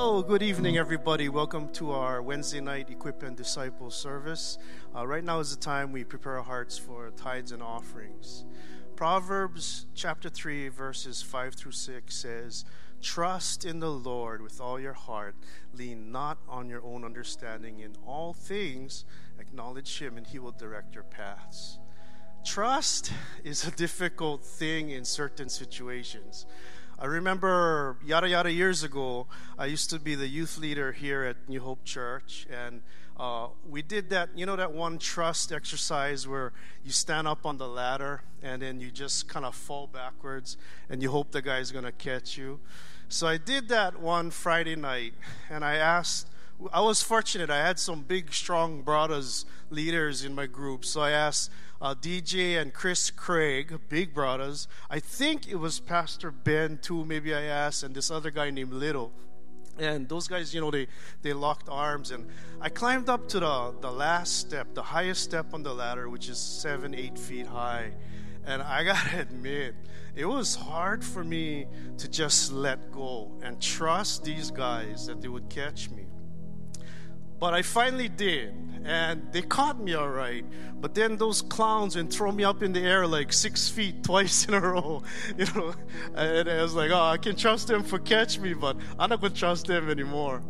Hello, good evening, everybody. Welcome to our Wednesday night Equip and Disciple service. Uh, right now is the time we prepare our hearts for tithes and offerings. Proverbs chapter 3, verses 5 through 6 says, Trust in the Lord with all your heart, lean not on your own understanding. In all things, acknowledge Him, and He will direct your paths. Trust is a difficult thing in certain situations. I remember yada yada years ago, I used to be the youth leader here at New Hope Church, and uh, we did that, you know, that one trust exercise where you stand up on the ladder and then you just kind of fall backwards and you hope the guy's going to catch you. So I did that one Friday night, and I asked, I was fortunate, I had some big, strong brothers, leaders in my group, so I asked, uh, DJ and Chris Craig, big brothers. I think it was Pastor Ben too, maybe I asked, and this other guy named Little. And those guys, you know, they, they locked arms. And I climbed up to the, the last step, the highest step on the ladder, which is seven, eight feet high. And I gotta admit, it was hard for me to just let go and trust these guys that they would catch me. But I finally did, and they caught me all right. But then those clowns and throw me up in the air like six feet twice in a row, you know. And I was like, oh, I can trust them for catch me, but I'm not gonna trust them anymore.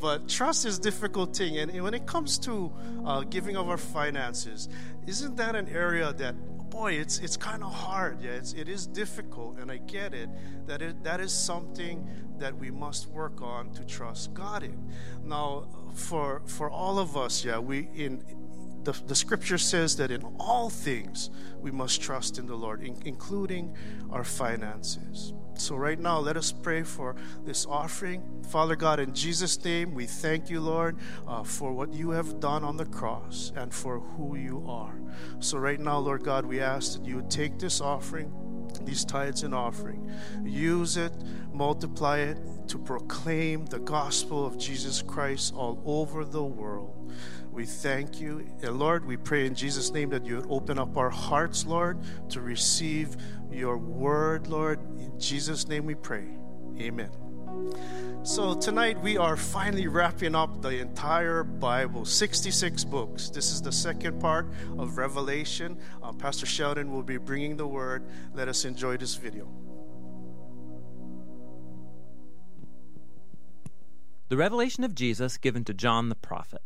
But trust is difficult thing, and when it comes to uh, giving of our finances, isn't that an area that boy, it's it's kind of hard. Yeah, it's, it is difficult, and I get it. That it, that is something that we must work on to trust God in. Now, for for all of us, yeah, we in the, the scripture says that in all things we must trust in the Lord, in, including our finances. So, right now, let us pray for this offering. Father God, in Jesus' name, we thank you, Lord, uh, for what you have done on the cross and for who you are. So, right now, Lord God, we ask that you take this offering these tithes and offering. Use it, multiply it to proclaim the gospel of Jesus Christ all over the world. We thank you. And Lord, we pray in Jesus' name that you would open up our hearts, Lord, to receive your word, Lord. In Jesus' name we pray. Amen. So, tonight we are finally wrapping up the entire Bible 66 books. This is the second part of Revelation. Uh, Pastor Sheldon will be bringing the word. Let us enjoy this video. The revelation of Jesus given to John the prophet.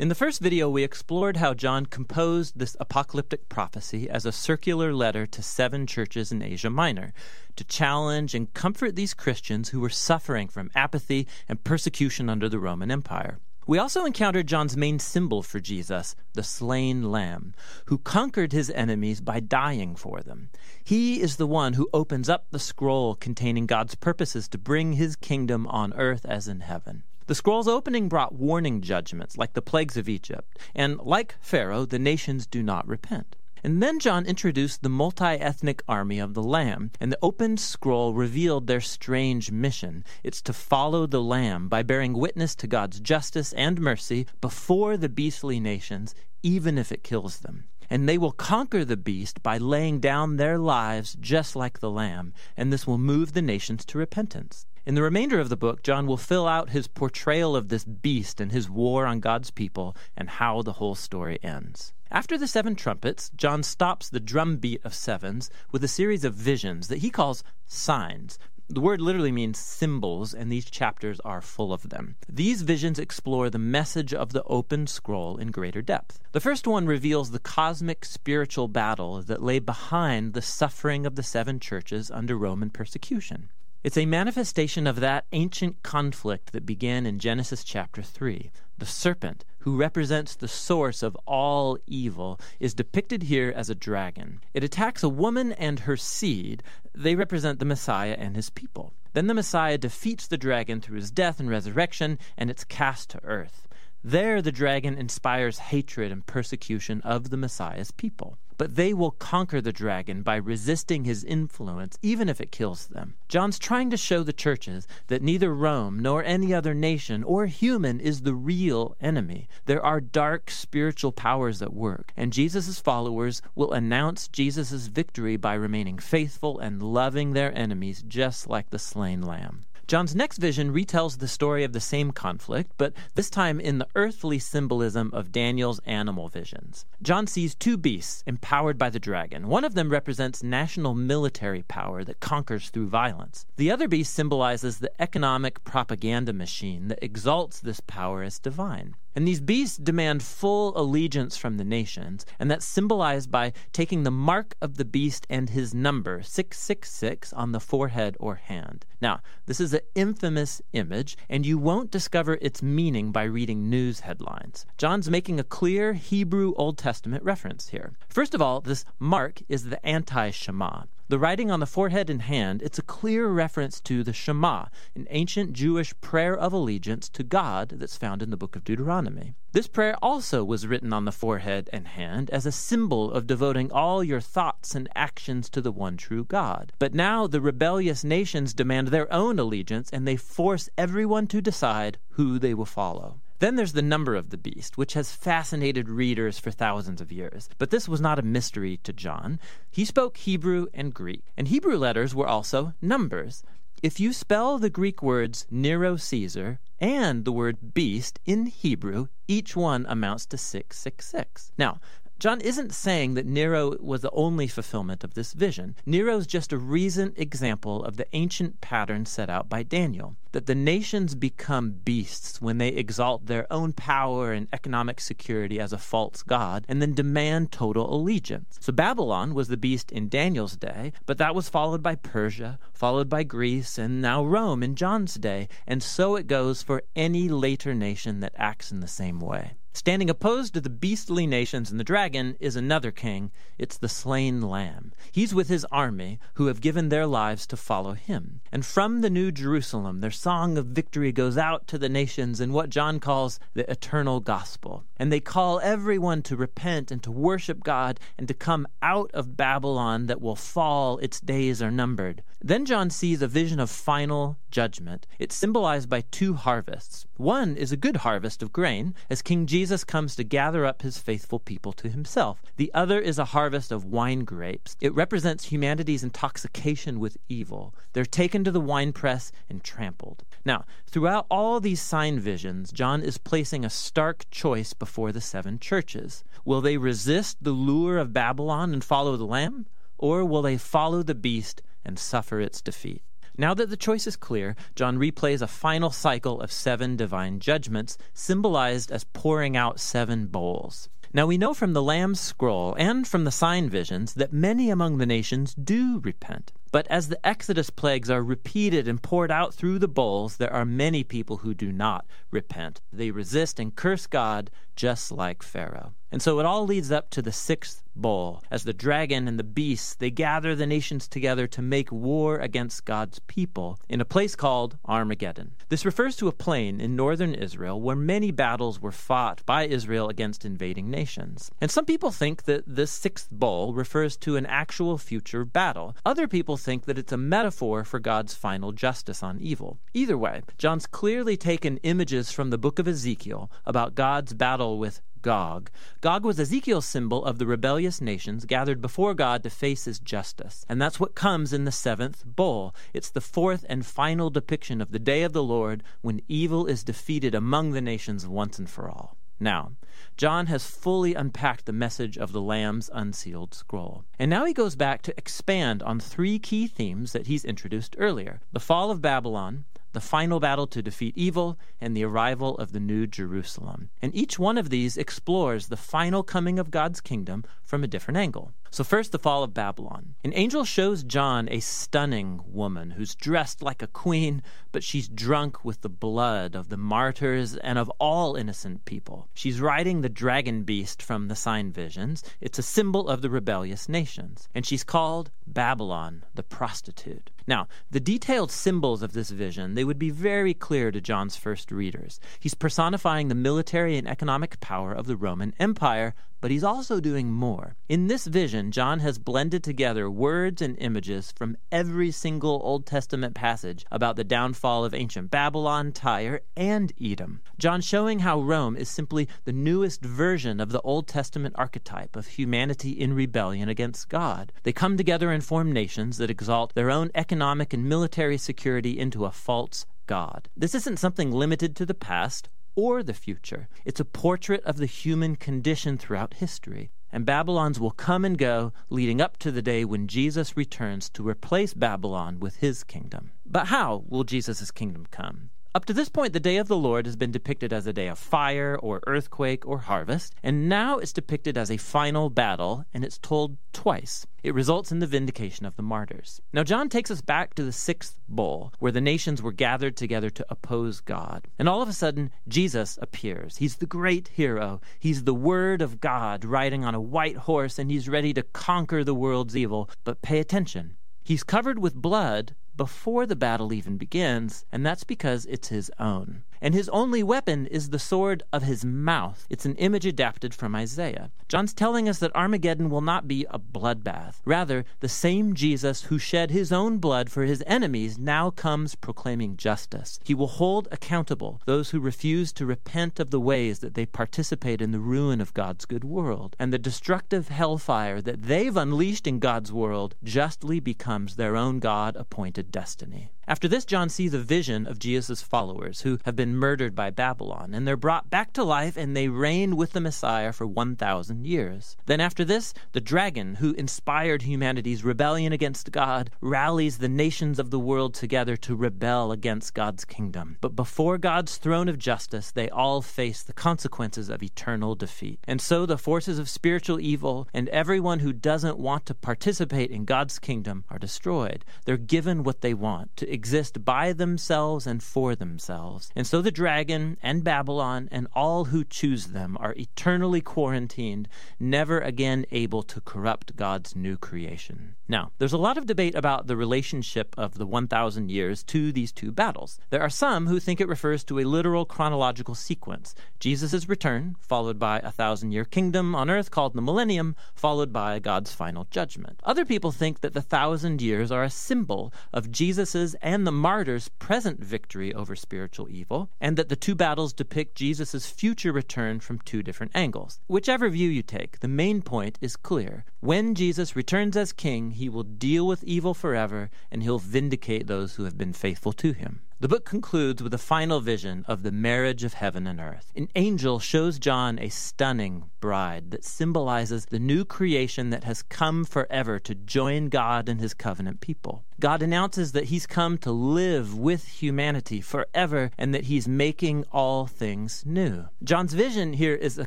In the first video, we explored how John composed this apocalyptic prophecy as a circular letter to seven churches in Asia Minor to challenge and comfort these Christians who were suffering from apathy and persecution under the Roman Empire. We also encountered John's main symbol for Jesus, the slain lamb, who conquered his enemies by dying for them. He is the one who opens up the scroll containing God's purposes to bring his kingdom on earth as in heaven. The scroll's opening brought warning judgments like the plagues of Egypt, and like Pharaoh, the nations do not repent. And then John introduced the multi ethnic army of the Lamb, and the opened scroll revealed their strange mission. It's to follow the Lamb by bearing witness to God's justice and mercy before the beastly nations, even if it kills them. And they will conquer the beast by laying down their lives just like the Lamb, and this will move the nations to repentance. In the remainder of the book, John will fill out his portrayal of this beast and his war on God's people and how the whole story ends. After the seven trumpets, John stops the drumbeat of sevens with a series of visions that he calls signs. The word literally means symbols, and these chapters are full of them. These visions explore the message of the open scroll in greater depth. The first one reveals the cosmic spiritual battle that lay behind the suffering of the seven churches under Roman persecution. It's a manifestation of that ancient conflict that began in Genesis chapter 3. The serpent, who represents the source of all evil, is depicted here as a dragon. It attacks a woman and her seed. They represent the Messiah and his people. Then the Messiah defeats the dragon through his death and resurrection, and it's cast to earth. There, the dragon inspires hatred and persecution of the Messiah's people but they will conquer the dragon by resisting his influence, even if it kills them. John's trying to show the churches that neither Rome nor any other nation or human is the real enemy. There are dark spiritual powers at work, and Jesus' followers will announce Jesus' victory by remaining faithful and loving their enemies just like the slain lamb. John's next vision retells the story of the same conflict, but this time in the earthly symbolism of Daniel's animal visions. John sees two beasts empowered by the dragon. One of them represents national military power that conquers through violence. The other beast symbolizes the economic propaganda machine that exalts this power as divine. And these beasts demand full allegiance from the nations, and that's symbolized by taking the mark of the beast and his number, 666, on the forehead or hand. Now, this is an infamous image, and you won't discover its meaning by reading news headlines. John's making a clear Hebrew Old Testament reference here. First of all, this mark is the anti Shema. The writing on the forehead and hand, it's a clear reference to the Shema, an ancient Jewish prayer of allegiance to God that's found in the book of Deuteronomy. This prayer also was written on the forehead and hand as a symbol of devoting all your thoughts and actions to the one true God. But now the rebellious nations demand their own allegiance and they force everyone to decide who they will follow. Then there's the number of the beast, which has fascinated readers for thousands of years. But this was not a mystery to John. He spoke Hebrew and Greek, and Hebrew letters were also numbers. If you spell the Greek words Nero Caesar and the word beast in Hebrew, each one amounts to 666. Now, John isn't saying that Nero was the only fulfillment of this vision. Nero's just a recent example of the ancient pattern set out by Daniel that the nations become beasts when they exalt their own power and economic security as a false god and then demand total allegiance. So Babylon was the beast in Daniel's day, but that was followed by Persia, followed by Greece, and now Rome in John's day, and so it goes for any later nation that acts in the same way. Standing opposed to the beastly nations and the dragon is another king. It's the slain lamb. He's with his army, who have given their lives to follow him. And from the New Jerusalem, their song of victory goes out to the nations in what John calls the eternal gospel. And they call everyone to repent and to worship God and to come out of Babylon that will fall, its days are numbered. Then John sees a vision of final judgment. It's symbolized by two harvests. One is a good harvest of grain, as King Jesus comes to gather up his faithful people to himself. The other is a harvest of wine grapes. It represents humanity's intoxication with evil. They're taken to the winepress and trampled. Now, throughout all these sign visions, John is placing a stark choice before the seven churches. Will they resist the lure of Babylon and follow the Lamb? Or will they follow the beast and suffer its defeat? Now that the choice is clear, John replays a final cycle of seven divine judgments, symbolized as pouring out seven bowls. Now we know from the Lamb's scroll and from the sign visions that many among the nations do repent. But as the Exodus plagues are repeated and poured out through the bowls, there are many people who do not repent. They resist and curse God just like Pharaoh. And so it all leads up to the sixth bowl, as the dragon and the beasts they gather the nations together to make war against God's people in a place called Armageddon. This refers to a plain in northern Israel where many battles were fought by Israel against invading nations. And some people think that this sixth bowl refers to an actual future battle. Other people think that it's a metaphor for God's final justice on evil. Either way, John's clearly taken images from the book of Ezekiel about God's battle with Gog. Gog was Ezekiel's symbol of the rebellious nations gathered before God to face his justice. And that's what comes in the seventh bowl. It's the fourth and final depiction of the day of the Lord when evil is defeated among the nations once and for all. Now, John has fully unpacked the message of the Lamb's unsealed scroll. And now he goes back to expand on three key themes that he's introduced earlier the fall of Babylon, the final battle to defeat evil, and the arrival of the New Jerusalem. And each one of these explores the final coming of God's kingdom from a different angle. So, first, the fall of Babylon. An angel shows John a stunning woman who's dressed like a queen, but she's drunk with the blood of the martyrs and of all innocent people. She's riding the dragon beast from the sign visions. It's a symbol of the rebellious nations. And she's called Babylon, the prostitute. Now, the detailed symbols of this vision, they would be very clear to John's first readers. He's personifying the military and economic power of the Roman Empire, but he's also doing more. In this vision, John has blended together words and images from every single Old Testament passage about the downfall of ancient Babylon, Tyre, and Edom. John showing how Rome is simply the newest version of the Old Testament archetype of humanity in rebellion against God. They come together and form nations that exalt their own economic and military security into a false God. This isn't something limited to the past or the future. It's a portrait of the human condition throughout history. And Babylons will come and go, leading up to the day when Jesus returns to replace Babylon with his kingdom. But how will Jesus' kingdom come? Up to this point, the day of the Lord has been depicted as a day of fire or earthquake or harvest, and now it's depicted as a final battle, and it's told twice. It results in the vindication of the martyrs. Now, John takes us back to the sixth bowl, where the nations were gathered together to oppose God. And all of a sudden, Jesus appears. He's the great hero. He's the Word of God riding on a white horse, and he's ready to conquer the world's evil. But pay attention. He's covered with blood, before the battle even begins, and that's because it's his own. And his only weapon is the sword of his mouth. It's an image adapted from Isaiah. John's telling us that Armageddon will not be a bloodbath. Rather, the same Jesus who shed his own blood for his enemies now comes proclaiming justice. He will hold accountable those who refuse to repent of the ways that they participate in the ruin of God's good world. And the destructive hellfire that they've unleashed in God's world justly becomes their own God appointed destiny. After this, John sees a vision of Jesus' followers who have been murdered by Babylon, and they're brought back to life and they reign with the Messiah for 1,000 years. Then, after this, the dragon who inspired humanity's rebellion against God rallies the nations of the world together to rebel against God's kingdom. But before God's throne of justice, they all face the consequences of eternal defeat. And so the forces of spiritual evil and everyone who doesn't want to participate in God's kingdom are destroyed. They're given what they want to exist by themselves and for themselves. And so the dragon and Babylon and all who choose them are eternally quarantined, never again able to corrupt God's new creation. Now, there's a lot of debate about the relationship of the 1,000 years to these two battles. There are some who think it refers to a literal chronological sequence Jesus' return, followed by a thousand year kingdom on earth called the millennium, followed by God's final judgment. Other people think that the thousand years are a symbol of Jesus' and the martyrs' present victory over spiritual evil, and that the two battles depict Jesus' future return from two different angles. Whichever view you take, the main point is clear. When Jesus returns as king, he will deal with evil forever, and he'll vindicate those who have been faithful to him. The book concludes with a final vision of the marriage of heaven and earth. An angel shows John a stunning bride that symbolizes the new creation that has come forever to join God and his covenant people. God announces that he's come to live with humanity forever and that he's making all things new. John's vision here is a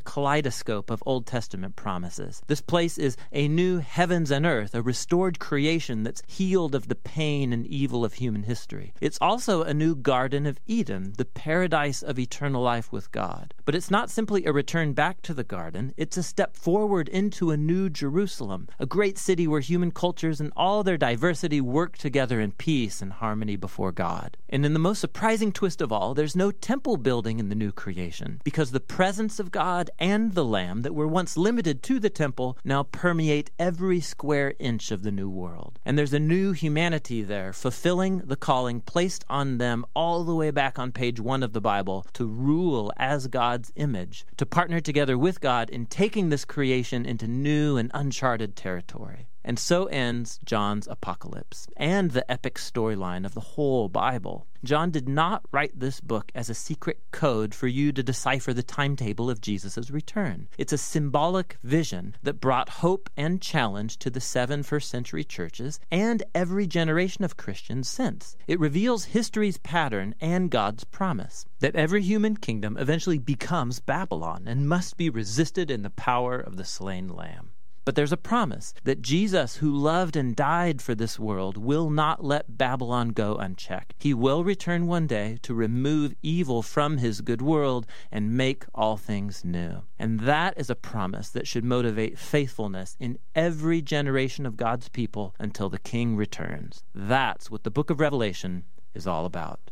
kaleidoscope of Old Testament promises. This place is a new heavens and earth, a restored creation that's healed of the pain and evil of human history. It's also a new Garden of Eden, the paradise of eternal life with God. But it's not simply a return back to the garden, it's a step forward into a new Jerusalem, a great city where human cultures and all their diversity work together in peace and harmony before God. And in the most surprising twist of all, there's no temple building in the new creation because the presence of God and the Lamb that were once limited to the temple now permeate every square inch of the new world. And there's a new humanity there, fulfilling the calling placed on them all the way back on page one of the Bible to rule as God's image, to partner together with God in taking this creation into new and uncharted territory. And so ends John's apocalypse and the epic storyline of the whole Bible. John did not write this book as a secret code for you to decipher the timetable of Jesus' return. It's a symbolic vision that brought hope and challenge to the seven first century churches and every generation of Christians since. It reveals history's pattern and God's promise that every human kingdom eventually becomes Babylon and must be resisted in the power of the slain lamb. But there's a promise that Jesus, who loved and died for this world, will not let Babylon go unchecked. He will return one day to remove evil from his good world and make all things new. And that is a promise that should motivate faithfulness in every generation of God's people until the King returns. That's what the book of Revelation is all about.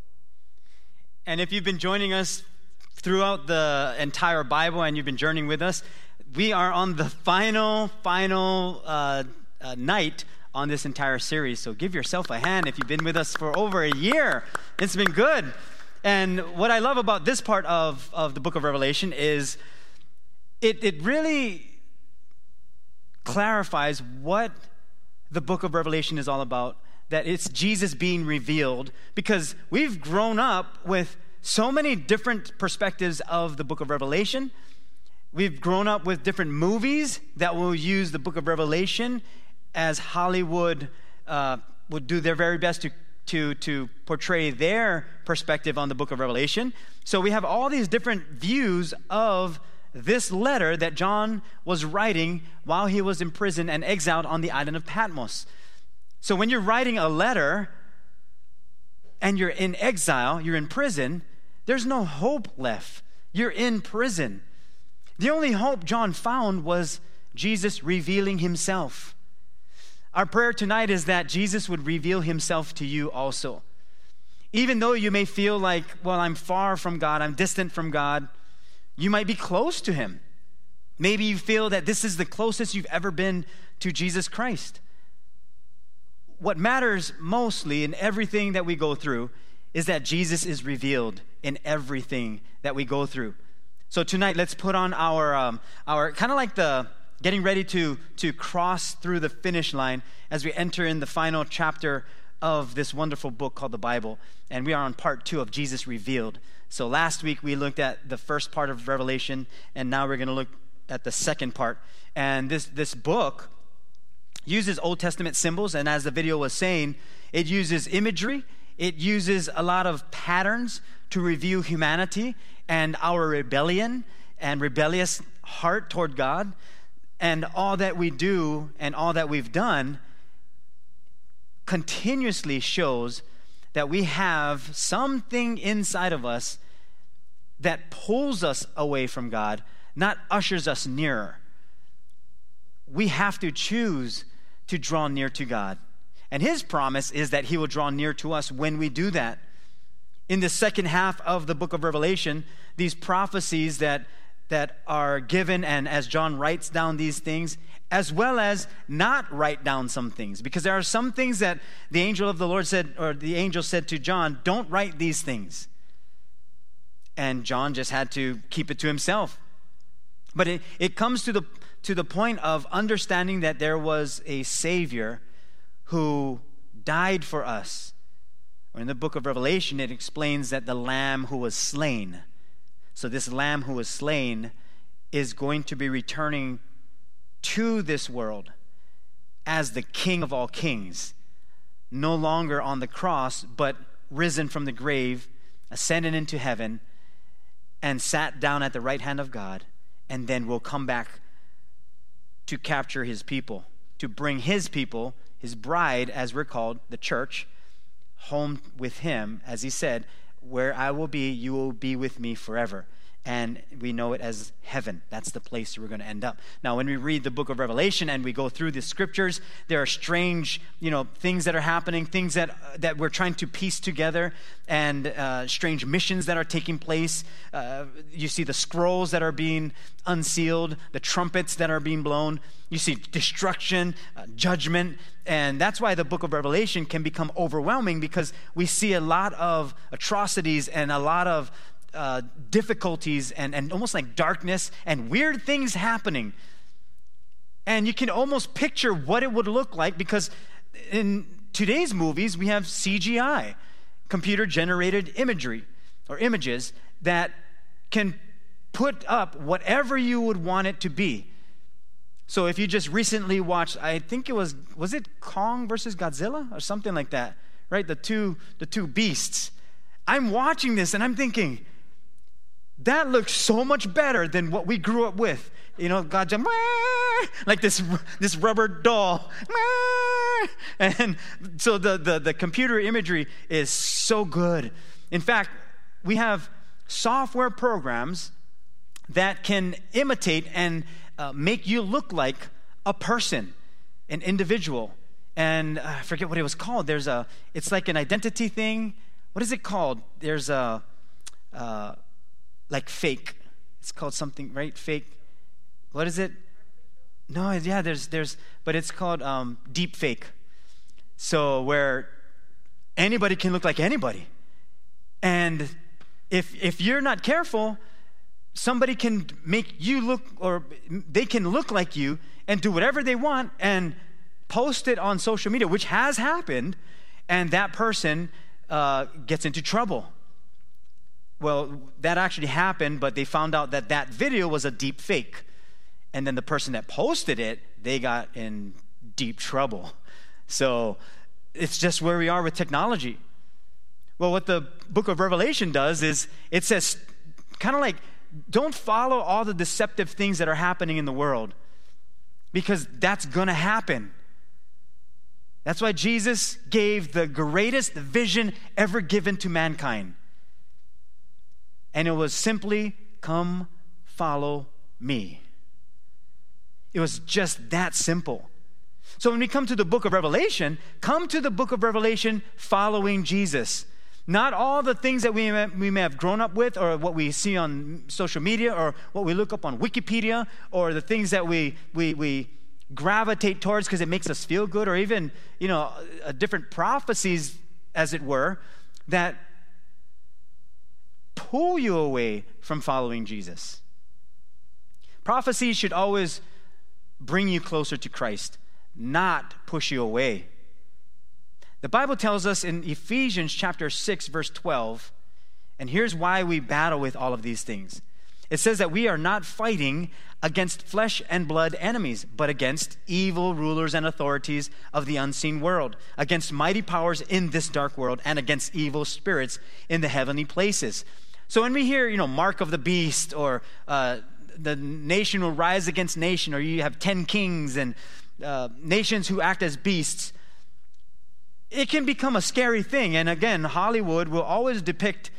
And if you've been joining us throughout the entire Bible and you've been journeying with us, we are on the final, final uh, uh, night on this entire series. So give yourself a hand if you've been with us for over a year. It's been good. And what I love about this part of, of the book of Revelation is it, it really clarifies what the book of Revelation is all about. That it's Jesus being revealed because we've grown up with so many different perspectives of the book of Revelation. We've grown up with different movies that will use the book of Revelation as Hollywood uh, would do their very best to, to, to portray their perspective on the book of Revelation. So we have all these different views of this letter that John was writing while he was in prison and exiled on the island of Patmos. So when you're writing a letter and you're in exile, you're in prison, there's no hope left. You're in prison. The only hope John found was Jesus revealing himself. Our prayer tonight is that Jesus would reveal himself to you also. Even though you may feel like, well, I'm far from God, I'm distant from God, you might be close to him. Maybe you feel that this is the closest you've ever been to Jesus Christ. What matters mostly in everything that we go through is that Jesus is revealed in everything that we go through. So tonight, let's put on our, um, our kind of like the getting ready to, to cross through the finish line as we enter in the final chapter of this wonderful book called the Bible. And we are on part two of Jesus Revealed. So last week we looked at the first part of Revelation, and now we're going to look at the second part. And this, this book uses Old Testament symbols, and as the video was saying, it uses imagery, it uses a lot of patterns to review humanity and our rebellion and rebellious heart toward God and all that we do and all that we've done continuously shows that we have something inside of us that pulls us away from God, not ushers us nearer. We have to choose to draw near to God. And His promise is that He will draw near to us when we do that. In the second half of the book of Revelation, these prophecies that that are given, and as John writes down these things, as well as not write down some things. Because there are some things that the angel of the Lord said, or the angel said to John, don't write these things. And John just had to keep it to himself. But it, it comes to the, to the point of understanding that there was a Savior who died for us. Or in the book of Revelation, it explains that the Lamb who was slain so, this lamb who was slain is going to be returning to this world as the king of all kings, no longer on the cross, but risen from the grave, ascended into heaven, and sat down at the right hand of God, and then will come back to capture his people, to bring his people, his bride, as we're called, the church, home with him, as he said, where I will be, you will be with me forever. And we know it as heaven. That's the place we're going to end up. Now, when we read the book of Revelation and we go through the scriptures, there are strange, you know, things that are happening, things that that we're trying to piece together, and uh, strange missions that are taking place. Uh, you see the scrolls that are being unsealed, the trumpets that are being blown. You see destruction, uh, judgment, and that's why the book of Revelation can become overwhelming because we see a lot of atrocities and a lot of uh, difficulties and, and almost like darkness and weird things happening. And you can almost picture what it would look like because in today's movies, we have CGI, computer generated imagery or images that can put up whatever you would want it to be. So if you just recently watched, I think it was was it Kong versus Godzilla or something like that, right? The two the two beasts. I'm watching this and I'm thinking, that looks so much better than what we grew up with. You know, God like this this rubber doll. And so the, the, the computer imagery is so good. In fact, we have software programs that can imitate and uh, make you look like a person, an individual. And uh, I forget what it was called. There's a, it's like an identity thing. What is it called? There's a, uh, like fake. It's called something, right? Fake. what is it? No, yeah, there's, there's, but it's called um, deep fake. So where anybody can look like anybody. And if, if you're not careful, somebody can make you look, or they can look like you and do whatever they want and post it on social media, which has happened, and that person uh, gets into trouble. Well, that actually happened, but they found out that that video was a deep fake. And then the person that posted it, they got in deep trouble. So it's just where we are with technology. Well, what the book of Revelation does is it says, kind of like, don't follow all the deceptive things that are happening in the world because that's going to happen. That's why Jesus gave the greatest vision ever given to mankind. And it was simply, come follow me. It was just that simple. So when we come to the book of Revelation, come to the book of Revelation following Jesus. Not all the things that we may, we may have grown up with, or what we see on social media, or what we look up on Wikipedia, or the things that we, we, we gravitate towards because it makes us feel good, or even, you know, different prophecies, as it were, that pull you away from following Jesus. Prophecy should always bring you closer to Christ, not push you away. The Bible tells us in Ephesians chapter 6 verse 12, and here's why we battle with all of these things. It says that we are not fighting against flesh and blood enemies, but against evil rulers and authorities of the unseen world, against mighty powers in this dark world, and against evil spirits in the heavenly places. So when we hear, you know, mark of the beast or uh, the nation will rise against nation, or you have 10 kings and uh, nations who act as beasts, it can become a scary thing. And again, Hollywood will always depict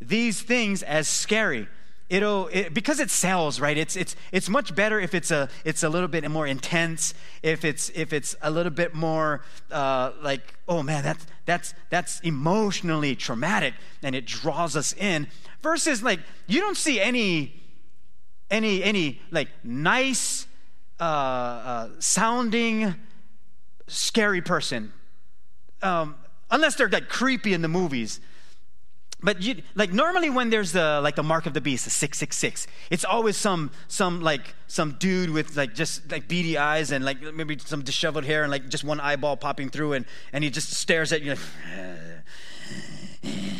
these things as scary it'll it, because it sells right? It's it's it's much better if it's a it's a little bit more intense if it's if it's a little bit more uh, like oh man that's that's that's emotionally traumatic and it draws us in versus like you don't see any any any like nice uh, uh, sounding scary person um, unless they're like creepy in the movies but you, like normally when there's the like the mark of the beast, the six six six, it's always some some like some dude with like just like beady eyes and like maybe some disheveled hair and like just one eyeball popping through and and he just stares at you like.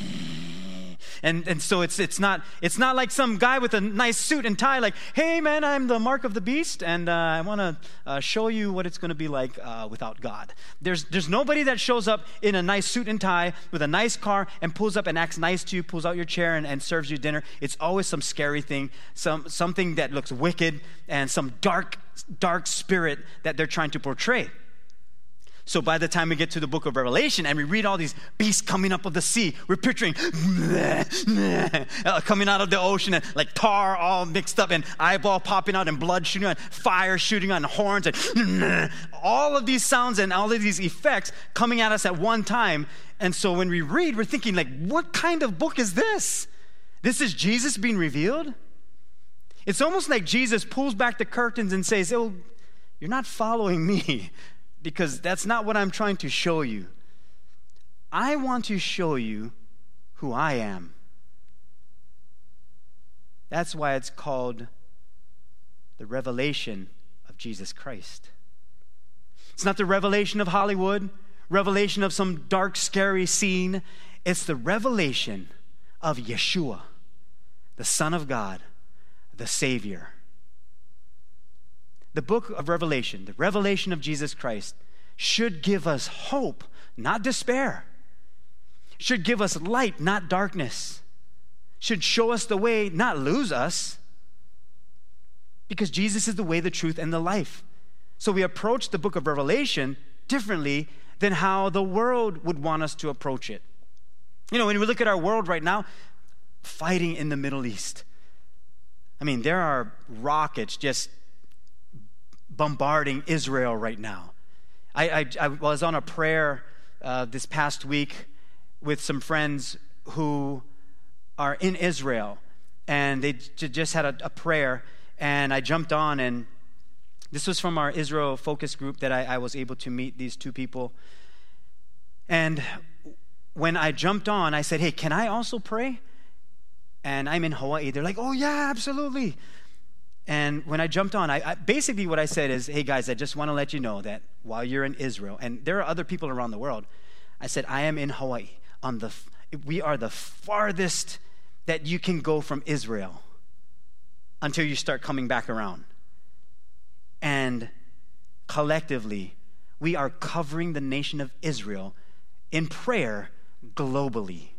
And, and so it's, it's, not, it's not like some guy with a nice suit and tie, like, hey man, I'm the mark of the beast, and uh, I want to uh, show you what it's going to be like uh, without God. There's, there's nobody that shows up in a nice suit and tie with a nice car and pulls up and acts nice to you, pulls out your chair and, and serves you dinner. It's always some scary thing, some, something that looks wicked, and some dark, dark spirit that they're trying to portray. So by the time we get to the book of Revelation and we read all these beasts coming up of the sea, we're picturing coming out of the ocean and like tar all mixed up and eyeball popping out and blood shooting on, fire shooting on horns and all of these sounds and all of these effects coming at us at one time. And so when we read, we're thinking like, what kind of book is this? This is Jesus being revealed? It's almost like Jesus pulls back the curtains and says, Oh, you're not following me because that's not what I'm trying to show you. I want to show you who I am. That's why it's called the revelation of Jesus Christ. It's not the revelation of Hollywood, revelation of some dark, scary scene. It's the revelation of Yeshua, the Son of God, the Savior the book of Revelation, the revelation of Jesus Christ, should give us hope, not despair. Should give us light, not darkness. Should show us the way, not lose us. Because Jesus is the way, the truth, and the life. So we approach the book of Revelation differently than how the world would want us to approach it. You know, when we look at our world right now, fighting in the Middle East. I mean, there are rockets just bombarding Israel right now. I, I, I was on a prayer uh, this past week with some friends who are in Israel, and they j- just had a, a prayer, And I jumped on, and this was from our Israel focus group that I, I was able to meet these two people. And when I jumped on, I said, Hey, can I also pray? And I'm in Hawaii. They're like, Oh, yeah, absolutely. And when I jumped on, I, I, basically what I said is, "Hey guys, I just want to let you know that while you're in Israel, and there are other people around the world, I said I am in Hawaii. On the, we are the farthest that you can go from Israel until you start coming back around. And collectively, we are covering the nation of Israel in prayer globally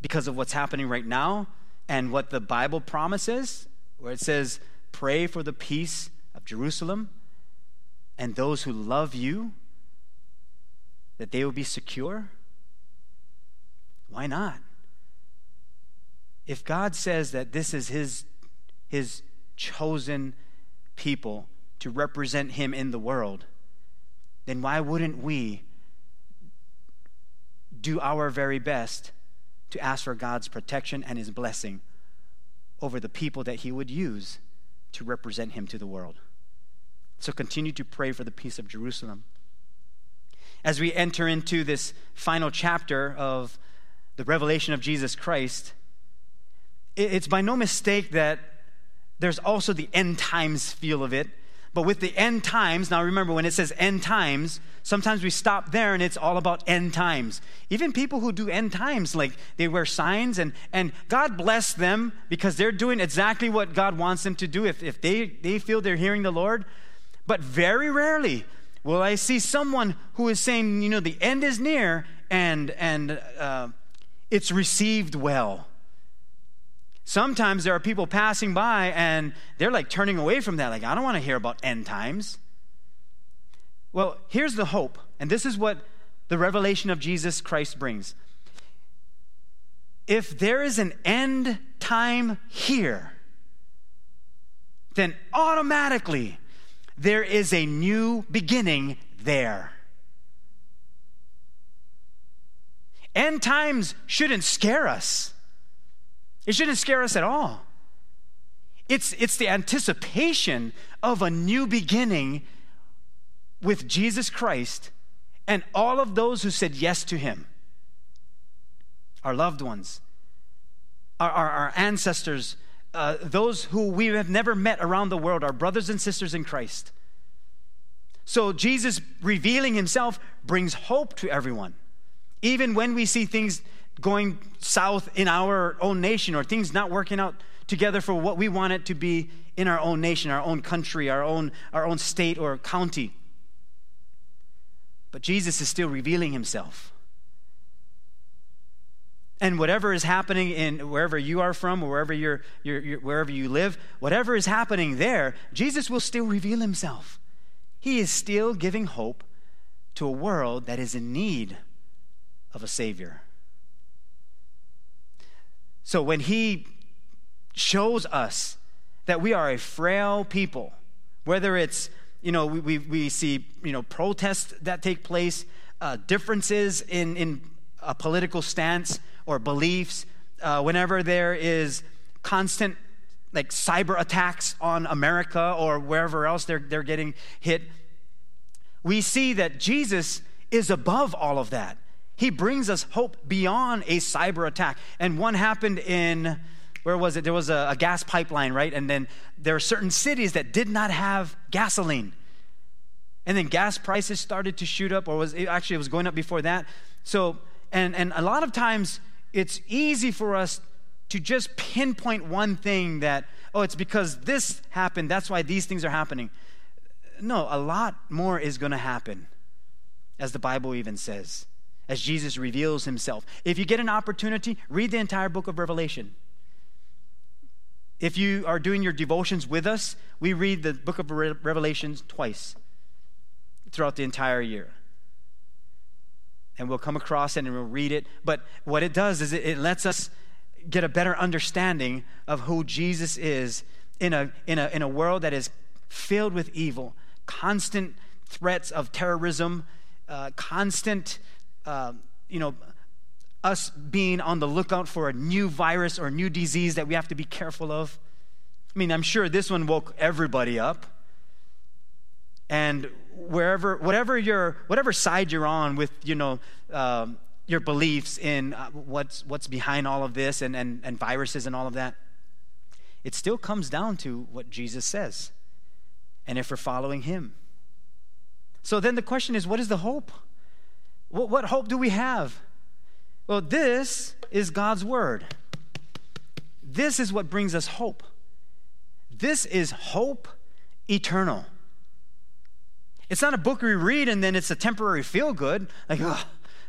because of what's happening right now and what the Bible promises, where it says, Pray for the peace of Jerusalem and those who love you, that they will be secure. Why not? If God says that this is His, his chosen people to represent Him in the world, then why wouldn't we do our very best to ask for God's protection and his blessing over the people that he would use to represent him to the world. So continue to pray for the peace of Jerusalem. As we enter into this final chapter of the revelation of Jesus Christ, it's by no mistake that there's also the end times feel of it but with the end times, now remember when it says end times, sometimes we stop there and it's all about end times. Even people who do end times, like they wear signs and, and God bless them because they're doing exactly what God wants them to do if, if they, they feel they're hearing the Lord. But very rarely will I see someone who is saying, you know, the end is near and, and uh, it's received well. Sometimes there are people passing by and they're like turning away from that. Like, I don't want to hear about end times. Well, here's the hope, and this is what the revelation of Jesus Christ brings. If there is an end time here, then automatically there is a new beginning there. End times shouldn't scare us. It shouldn't scare us at all. It's, it's the anticipation of a new beginning with Jesus Christ and all of those who said yes to him our loved ones, our, our, our ancestors, uh, those who we have never met around the world, our brothers and sisters in Christ. So, Jesus revealing himself brings hope to everyone. Even when we see things going south in our own nation or things not working out together for what we want it to be in our own nation, our own country, our own, our own state or county. But Jesus is still revealing himself. And whatever is happening in wherever you are from or wherever, you're, you're, you're, wherever you live, whatever is happening there, Jesus will still reveal himself. He is still giving hope to a world that is in need of a Savior. So when he shows us that we are a frail people, whether it's, you know, we, we, we see, you know, protests that take place, uh, differences in, in a political stance or beliefs, uh, whenever there is constant like cyber attacks on America or wherever else they're, they're getting hit, we see that Jesus is above all of that. He brings us hope beyond a cyber attack. And one happened in, where was it? There was a, a, gas pipeline, right? And then there are certain cities that did not have gasoline. And then gas prices started to shoot up, or was it, actually it was going up before that. So, and, and a lot of times it's easy for us to just pinpoint one thing that, oh, it's because this happened, that's why these things are happening. No, a lot more is going to happen, as the Bible even says as Jesus reveals himself. If you get an opportunity, read the entire book of Revelation. If you are doing your devotions with us, we read the book of Re- Revelations twice throughout the entire year. And we'll come across it and we'll read it. But what it does is it, it lets us get a better understanding of who Jesus is in a, in, a, in a world that is filled with evil, constant threats of terrorism, uh, constant uh, you know, us being on the lookout for a new virus or a new disease that we have to be careful of. I mean, I'm sure this one woke everybody up. And wherever, whatever your, whatever side you're on with, you know, um, your beliefs in uh, what's, what's behind all of this and, and, and viruses and all of that, it still comes down to what Jesus says. And if we're following him. So then the question is what is the hope? What, what hope do we have? Well, this is God's word. This is what brings us hope. This is hope eternal. It's not a book we read and then it's a temporary feel good, like, oh,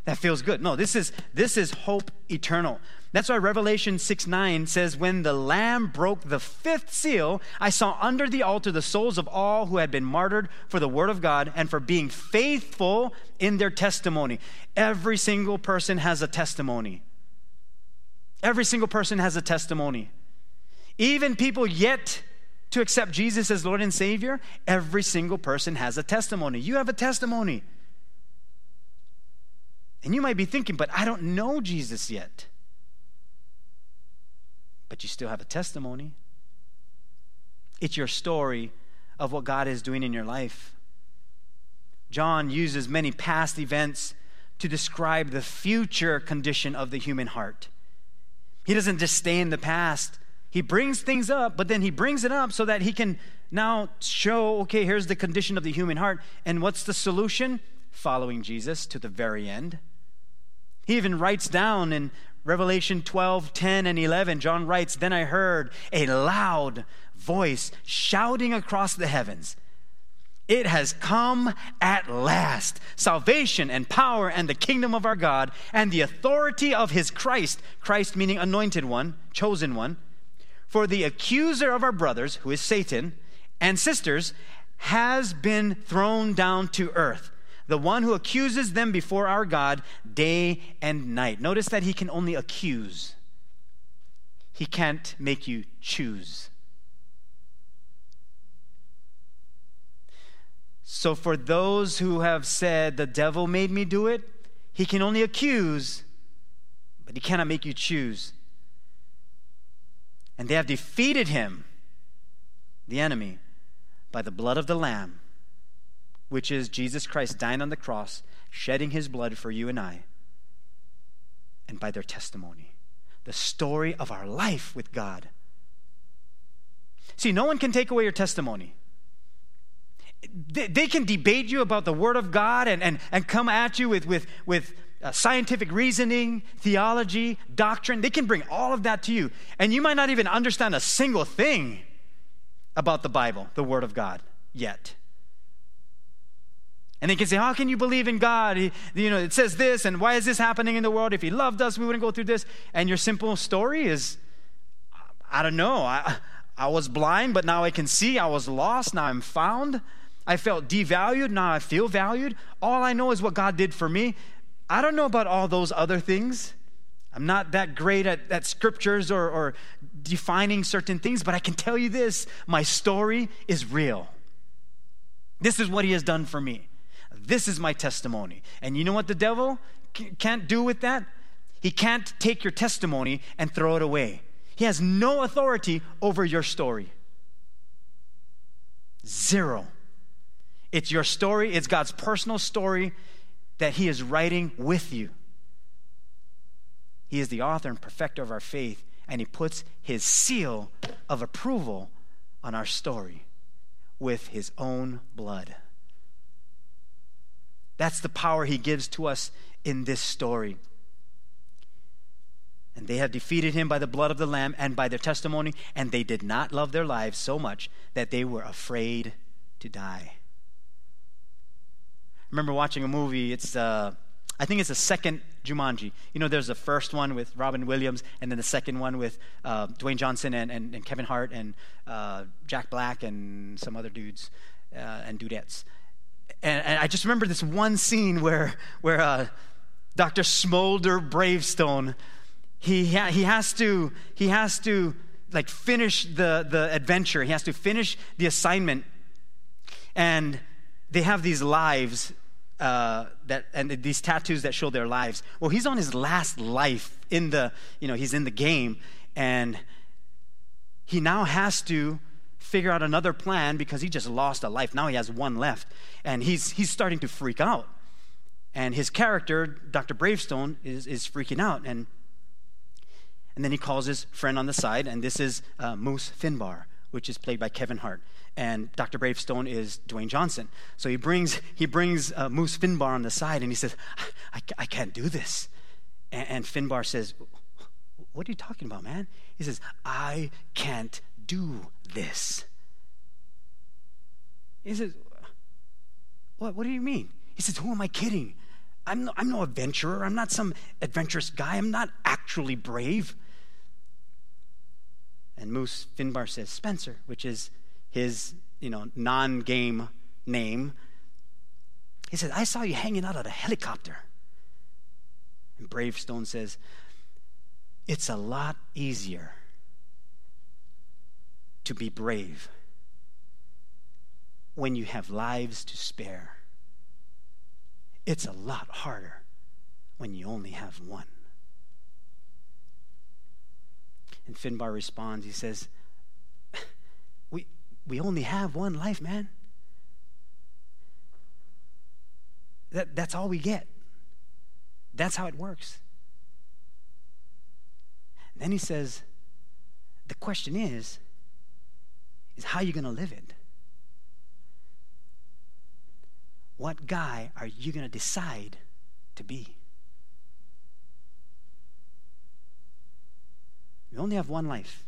that feels good. No, this is this is hope eternal. That's why Revelation 6 9 says, When the Lamb broke the fifth seal, I saw under the altar the souls of all who had been martyred for the word of God and for being faithful in their testimony. Every single person has a testimony. Every single person has a testimony. Even people yet to accept Jesus as Lord and Savior, every single person has a testimony. You have a testimony. And you might be thinking, but I don't know Jesus yet. But you still have a testimony. It's your story of what God is doing in your life. John uses many past events to describe the future condition of the human heart. He doesn't just stay in the past. He brings things up, but then he brings it up so that he can now show, okay, here's the condition of the human heart. And what's the solution? Following Jesus to the very end. He even writes down in Revelation 12, 10, and 11, John writes, Then I heard a loud voice shouting across the heavens. It has come at last. Salvation and power and the kingdom of our God and the authority of his Christ, Christ meaning anointed one, chosen one, for the accuser of our brothers, who is Satan, and sisters, has been thrown down to earth. The one who accuses them before our God day and night. Notice that he can only accuse, he can't make you choose. So, for those who have said, the devil made me do it, he can only accuse, but he cannot make you choose and they have defeated him, the enemy, by the blood of the Lamb, which is Jesus Christ dying on the cross, shedding his blood for you and I, and by their testimony, the story of our life with God. See, no one can take away your testimony. They, can debate you about the Word of God and, and, and come at you with, with, with uh, scientific reasoning, theology, doctrine. They can bring all of that to you. And you might not even understand a single thing about the Bible, the Word of God, yet. And they can say, How can you believe in God? He, you know, it says this, and why is this happening in the world? If He loved us, we wouldn't go through this. And your simple story is, I don't know. I, I was blind, but now I can see. I was lost, now I'm found. I felt devalued, now I feel valued. All I know is what God did for me. I don't know about all those other things. I'm not that great at, at scriptures or, or defining certain things, but I can tell you this my story is real. This is what he has done for me. This is my testimony. And you know what the devil can't do with that? He can't take your testimony and throw it away. He has no authority over your story. Zero. It's your story, it's God's personal story that He is writing with you. He is the author and perfecter of our faith, and He puts His seal of approval on our story with His own blood. That's the power He gives to us in this story. And they have defeated him by the blood of the Lamb and by their testimony, and they did not love their lives so much that they were afraid to die I remember watching a movie. It's, uh, I think it's the second Jumanji. You know, there's the first one with Robin Williams, and then the second one with uh, Dwayne Johnson and, and, and, Kevin Hart and uh, Jack Black and some other dudes uh, and dudettes. And, and, I just remember this one scene where, where uh, Dr. Smolder Bravestone, he, ha- he has to, he has to like finish the, the adventure. He has to finish the assignment. And they have these lives uh, that and these tattoos that show their lives. Well, he's on his last life in the you know he's in the game, and he now has to figure out another plan because he just lost a life. Now he has one left. And he's, he's starting to freak out. And his character, Dr. Bravestone, is, is freaking out. And, and then he calls his friend on the side, and this is uh, Moose Finbar, which is played by Kevin Hart. And Dr. Bravestone is Dwayne Johnson. So he brings, he brings uh, Moose Finbar on the side, and he says, I, I can't do this. And, and Finbar says, What are you talking about, man? He says, I can't do this. He says, What, what do you mean? He says, Who am I kidding? I'm no, I'm no adventurer. I'm not some adventurous guy. I'm not actually brave. And Moose Finbar says, Spencer, which is his you know, non game name. He says, I saw you hanging out of a helicopter. And Bravestone says, It's a lot easier to be brave when you have lives to spare. It's a lot harder when you only have one. And Finbar responds, he says, We, we only have one life, man. That, that's all we get. That's how it works. And then he says, The question is, is how you're going to live it. What guy are you going to decide to be? You only have one life.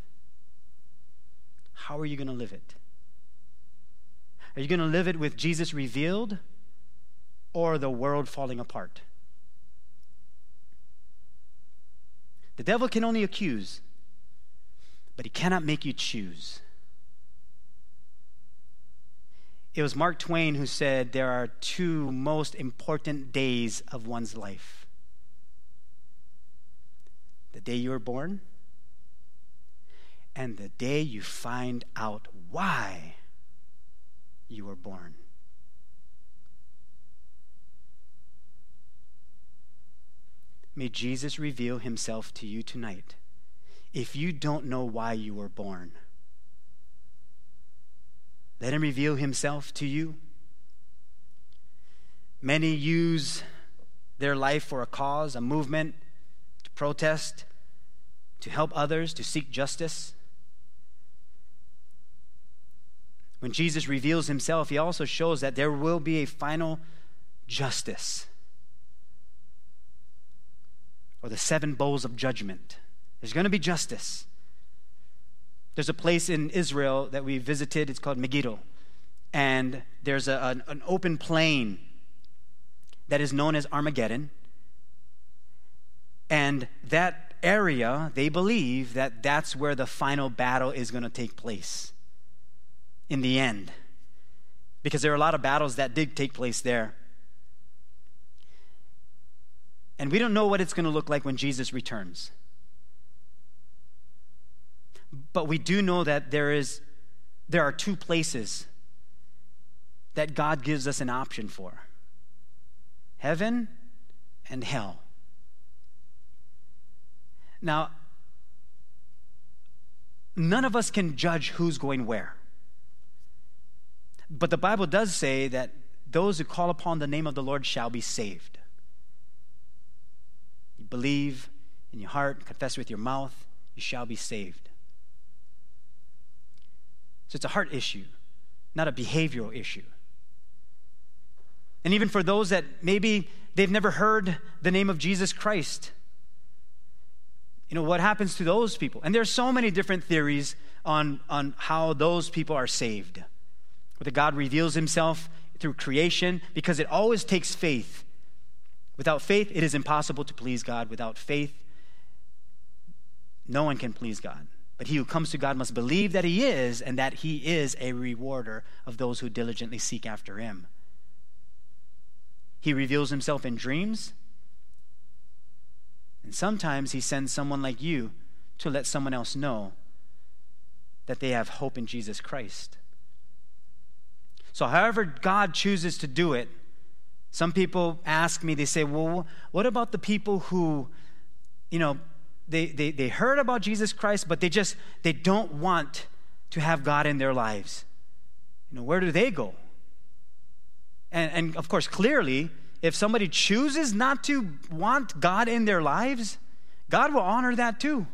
How are you going to live it? Are you going to live it with Jesus revealed or the world falling apart? The devil can only accuse, but he cannot make you choose. It was Mark Twain who said there are two most important days of one's life the day you were born and the day you find out why you were born. May Jesus reveal himself to you tonight if you don't know why you were born. Let him reveal himself to you. Many use their life for a cause, a movement, to protest, to help others, to seek justice. When Jesus reveals himself, he also shows that there will be a final justice or the seven bowls of judgment. There's going to be justice. There's a place in Israel that we visited, it's called Megiddo. And there's a, an, an open plain that is known as Armageddon. And that area, they believe that that's where the final battle is going to take place in the end. Because there are a lot of battles that did take place there. And we don't know what it's going to look like when Jesus returns. But we do know that there is there are two places that God gives us an option for. Heaven and hell. Now, none of us can judge who's going where. But the Bible does say that those who call upon the name of the Lord shall be saved. You believe in your heart, confess with your mouth, you shall be saved. So it's a heart issue, not a behavioral issue. And even for those that maybe they've never heard the name of Jesus Christ, you know, what happens to those people? And there's so many different theories on, on how those people are saved. Whether God reveals himself through creation, because it always takes faith. Without faith, it is impossible to please God. Without faith, no one can please God. But he who comes to God must believe that he is, and that he is a rewarder of those who diligently seek after him. He reveals himself in dreams, and sometimes he sends someone like you to let someone else know that they have hope in Jesus Christ. So, however, God chooses to do it, some people ask me, they say, well, what about the people who, you know, they, they, they heard about Jesus Christ, but they just they don't want to have God in their lives. You know, where do they go? And, and of course, clearly, if somebody chooses not to want God in their lives, God will honor that too.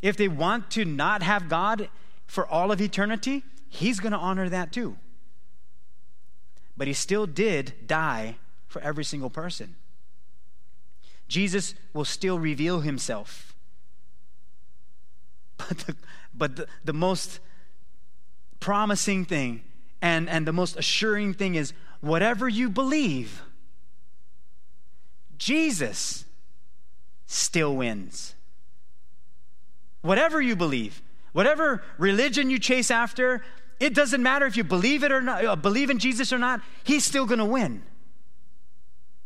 If they want to not have God for all of eternity, He's going to honor that too. But He still did die for every single person. Jesus will still reveal Himself. But the, but the, the most promising thing and, and the most assuring thing is whatever you believe, Jesus still wins. Whatever you believe, whatever religion you chase after, it doesn't matter if you believe it or not, uh, believe in Jesus or not, he's still going to win.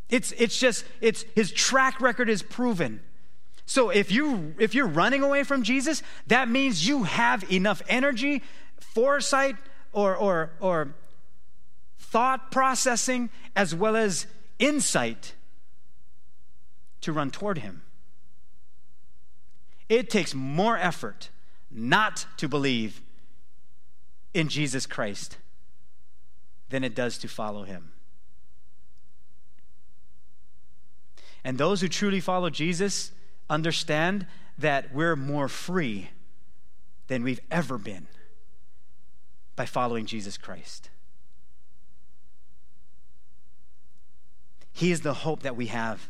It's, it's just, it's, his track record is proven. So if you if you're running away from Jesus, that means you have enough energy, foresight, or or or thought processing as well as insight to run toward him. It takes more effort not to believe in Jesus Christ than it does to follow him. And those who truly follow Jesus understand that we're more free than we've ever been by following Jesus Christ. He is the hope that we have.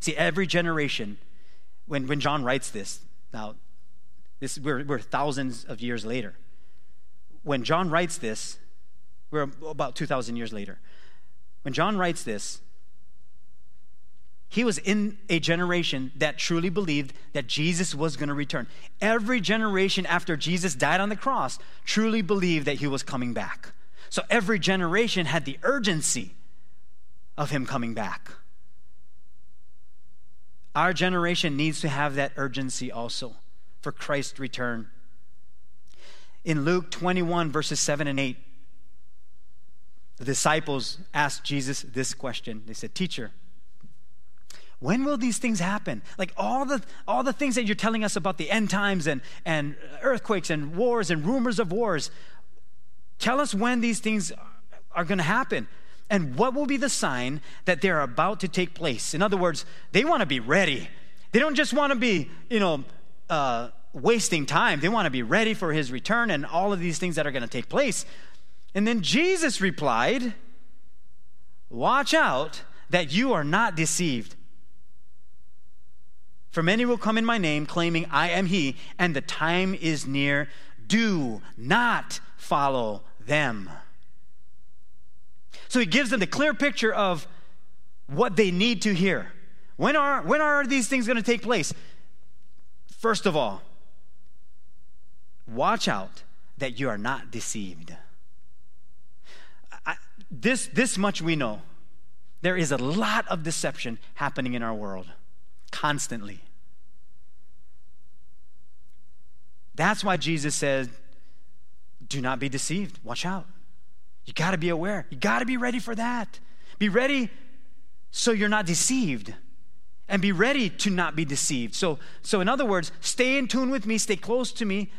See, every generation, when, when John writes this, now, this, we're, we're thousands of years later. When John writes this, we're about 2,000 years later. When John writes this, he was in a generation that truly believed that Jesus was going to return. Every generation after Jesus died on the cross truly believed that he was coming back. So every generation had the urgency of him coming back. Our generation needs to have that urgency also for Christ's return. In Luke 21, verses 7 and 8, the disciples asked Jesus this question. They said, Teacher, when will these things happen? Like all the all the things that you're telling us about the end times and and earthquakes and wars and rumors of wars tell us when these things are going to happen. And what will be the sign that they're about to take place? In other words they want to be ready. They don't just want to be you know uh, wasting time. They want to be ready for his return and all of these things that are going to take place. And then jesus replied watch out that you are not deceived for many will come in my name, claiming, I am he, and the time is near. Do not follow them. So he gives them the clear picture of what they need to hear. When are, when are these things going to take place? First of all, watch out that you are not deceived. I, this, this much we know. There is a lot of deception happening in our world constantly. That's why Jesus said, Do not be deceived. Watch out. You got to be aware. You got to be ready for that. Be ready so you're not deceived. And be ready to not be deceived. So, so in other words, stay in tune with me, stay close to me,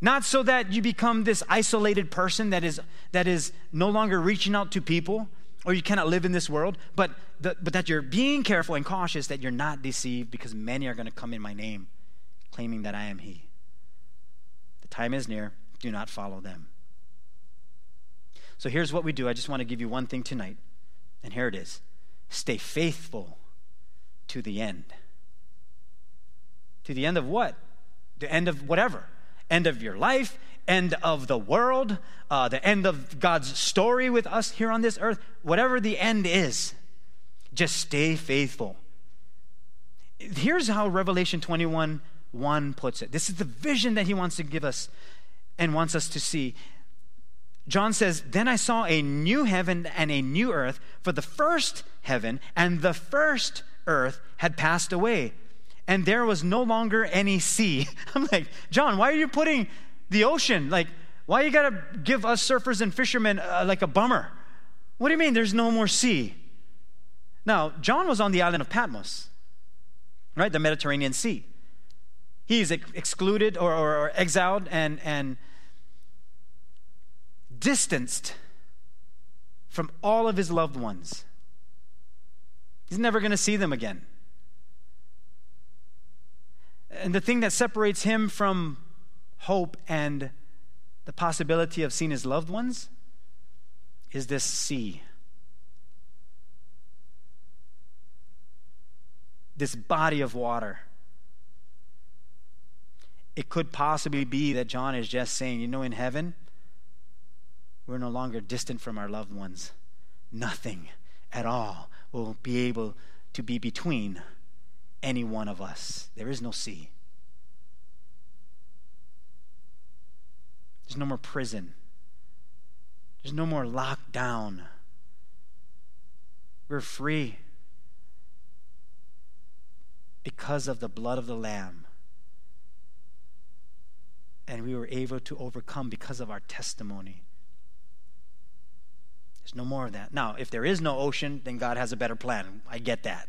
not so that you become this isolated person that is, that is no longer reaching out to people or you cannot live in this world, but, the, but that you're being careful and cautious that you're not deceived because many are going to come in my name claiming that I am He. Time is near. Do not follow them. So here's what we do. I just want to give you one thing tonight. And here it is stay faithful to the end. To the end of what? The end of whatever. End of your life, end of the world, uh, the end of God's story with us here on this earth, whatever the end is, just stay faithful. Here's how Revelation 21 1 puts it. This is the vision that he wants to give us and wants us to see. John says, Then I saw a new heaven and a new earth, for the first heaven and the first earth had passed away, and there was no longer any sea. I'm like, John, why are you putting the ocean? Like, why you gotta give us surfers and fishermen uh, like a bummer? What do you mean there's no more sea? Now, John was on the island of Patmos. right? The Mediterranean Sea. He's ex- excluded or, or, or exiled and, and distanced from all of his loved ones. He's never going to see them again. And the thing that separates him from hope and the possibility of seeing his loved ones is this sea. This body of water. It could possibly be that John is just saying, you know, in heaven, we're no longer distant from our loved ones. Nothing at all will be able to be between any one of us. There is no sea. There's no more prison. There's no more lockdown. We're free because of the blood of the Lamb. And we were able to overcome because of our testimony. There's no more of that. Now, if there is no ocean, then God has a better plan. I get that.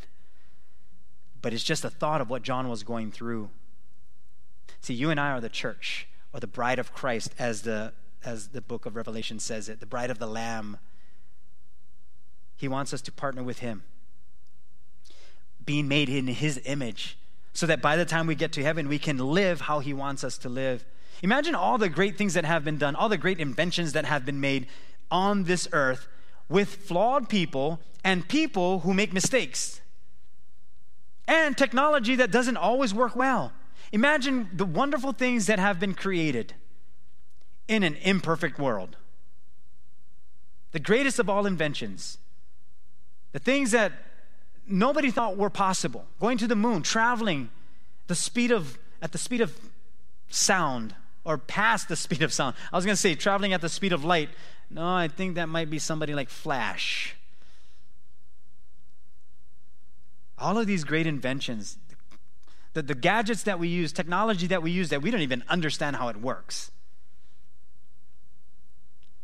But it's just a thought of what John was going through. See, you and I are the church, or the bride of Christ, as the, as the book of Revelation says it, the bride of the Lamb. He wants us to partner with Him, being made in His image, so that by the time we get to heaven, we can live how He wants us to live. Imagine all the great things that have been done, all the great inventions that have been made on this earth with flawed people and people who make mistakes. And technology that doesn't always work well. Imagine the wonderful things that have been created in an imperfect world. The greatest of all inventions. The things that nobody thought were possible. Going to the moon, traveling the speed of at the speed of sound or past the speed of sound. I was going to say traveling at the speed of light. No, I think that might be somebody like Flash. All of these great inventions, the, the gadgets that we use, technology that we use that we don't even understand how it works.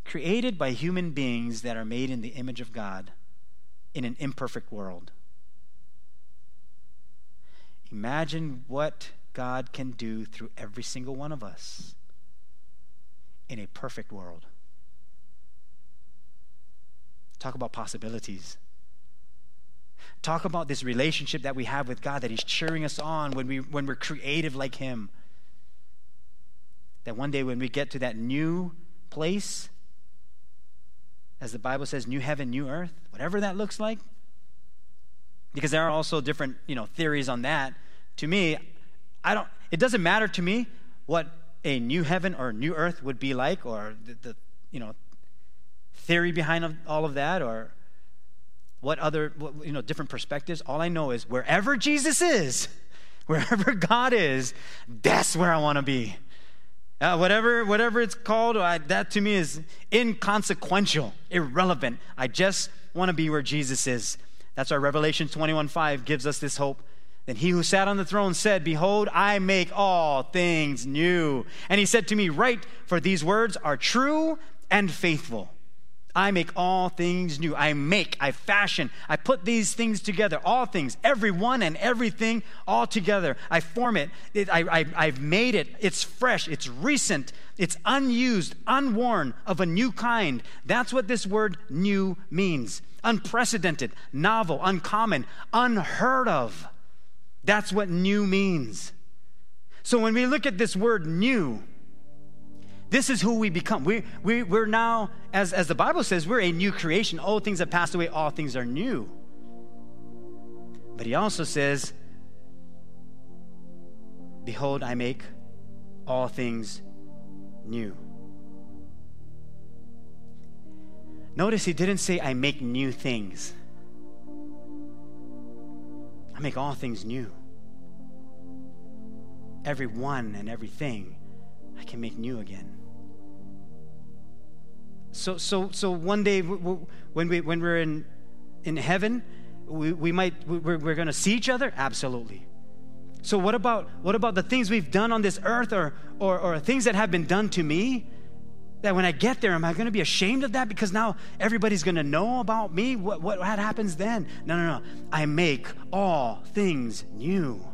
Created by human beings that are made in the image of God in an imperfect world. Imagine what God can do through every single one of us in a perfect world. Talk about possibilities. Talk about this relationship that we have with God, that He's cheering us on when, we, when we're creative like Him. That one day when we get to that new place, as the Bible says, new heaven, new earth, whatever that looks like, because there are also different you know, theories on that. To me, I don't, it doesn't matter to me what a new heaven or new earth would be like, or the, the you know, theory behind all of that, or what other, you know, different perspectives. All I know is wherever Jesus is, wherever God is, that's where I want to be. Uh, whatever, whatever it's called, I, that to me is inconsequential, irrelevant. I just want to be where Jesus is. That's why Revelation 21 5 gives us this hope. Then he who sat on the throne said, Behold, I make all things new. And he said to me, Write, for these words are true and faithful. I make all things new. I make, I fashion, I put these things together, all things, every one and everything all together. I form it, it I, have made it. It's fresh, it's recent, it's unused, unworn, of a new kind. That's what this word new means unprecedented, novel, uncommon, unheard of. That's what new means. So when we look at this word new, this is who we become. We, we, we're now, as, as the Bible says, we're a new creation. Old things have passed away, all things are new. But he also says, Behold, I make all things new. Notice he didn't say, I make new things. I make all things new. Every one and everything I can make new again. So, so, so one day when, we, when we're in, in heaven, we, we might, we're, we're going to see each other? Absolutely. So what about, what about the things we've done on this earth or, or, or things that have been done to me? That when I get there, am I going to be ashamed of that because now everybody's going to know about me? What, what, what happens then? No, no, no. I make all things new.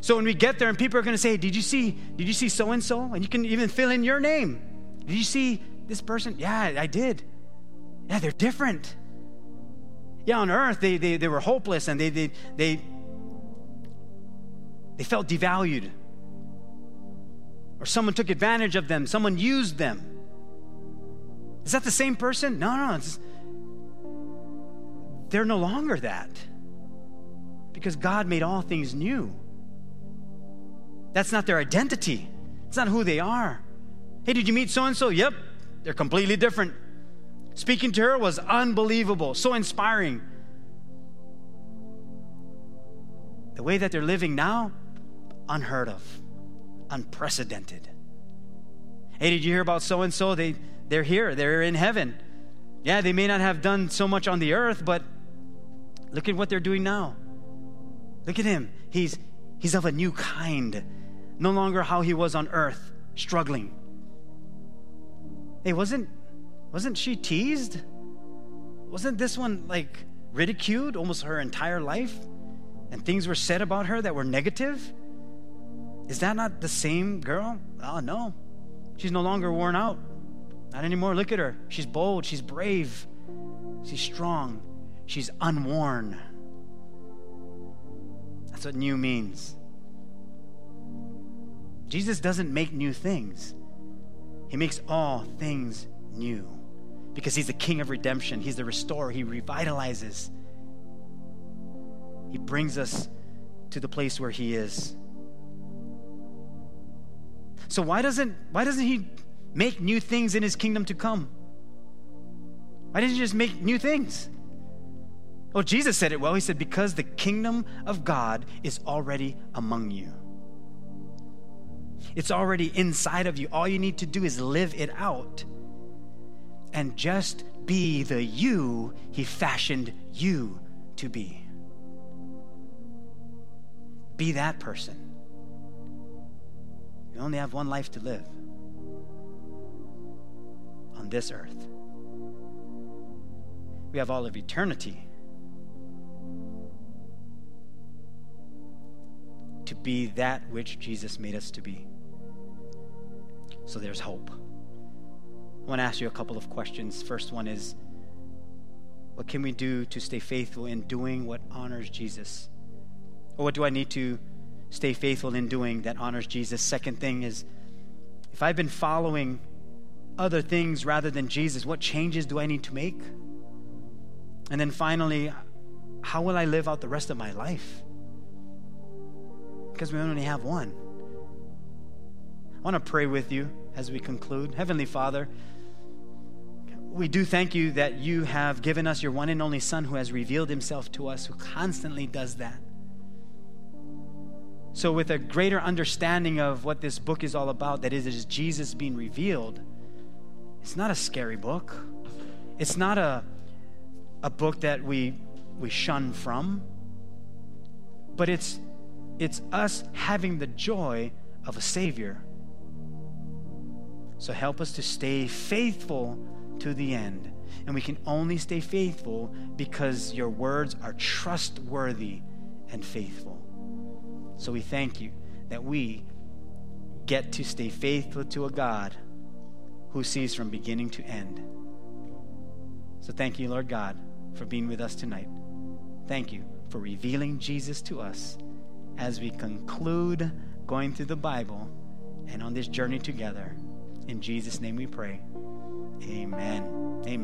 So when we get there and people are going to say, "Did you see? Did you see so and so?" and you can even fill in your name. Did you see this person? Yeah, I did. Yeah, they're different. Yeah, on earth they, they, they were hopeless and they, they, they, they felt devalued. Or someone took advantage of them, someone used them. Is that the same person? No, no, it's, they're no longer that because God made all things new. That's not their identity, it's not who they are. Hey, did you meet so and so? Yep, they're completely different. Speaking to her was unbelievable, so inspiring. The way that they're living now, unheard of, unprecedented. Hey, did you hear about so and so? They they're here, they're in heaven. Yeah, they may not have done so much on the earth, but look at what they're doing now. Look at him. He's he's of a new kind. No longer how he was on earth, struggling. Hey, wasn't wasn't she teased? Wasn't this one like ridiculed almost her entire life? And things were said about her that were negative? Is that not the same girl? Oh, no. She's no longer worn out. Not anymore. Look at her. She's bold. She's brave. She's strong. She's unworn. That's what new means. Jesus doesn't make new things, He makes all things new because He's the King of redemption, He's the restorer, He revitalizes. He brings us to the place where He is. So why doesn't why doesn't He make new things in His kingdom to come? Why didn't He just make new things? Oh, Jesus said it well. He said, Because the kingdom of God is already among you. It's already inside of you. All you need to do is live it out and just be the you He fashioned you to be. Be that person. You only have one life to live on this earth. We have all of eternity be that which Jesus made us to be. So there's hope. I want to ask you a couple of questions. First one is what can we do to stay faithful in doing what honors Jesus? Or what do I need to stay faithful in doing that honors Jesus? Second thing is if I've been following other things rather than Jesus, what changes do I need to make? And then finally, how will I live out the rest of my life? Because we only have one. I want to pray with you as we conclude. Heavenly Father, we do thank you that you have given us your one and only Son who has revealed himself to us, who constantly does that. So, with a greater understanding of what this book is all about—that is, it is Jesus being revealed, it's not a scary book. It's not a, a book that we, we shun from, but it's, it's us having the joy of a Savior so help us to stay faithful to the end. And we can only stay faithful because your words are trustworthy and faithful. So we thank you that we get to stay faithful to a God who sees from beginning to end. So thank you, Lord God, for being with us tonight. Thank you for revealing Jesus to us as we conclude going through the Bible and on this journey together. In Jesus' name we pray. Amen. Amen.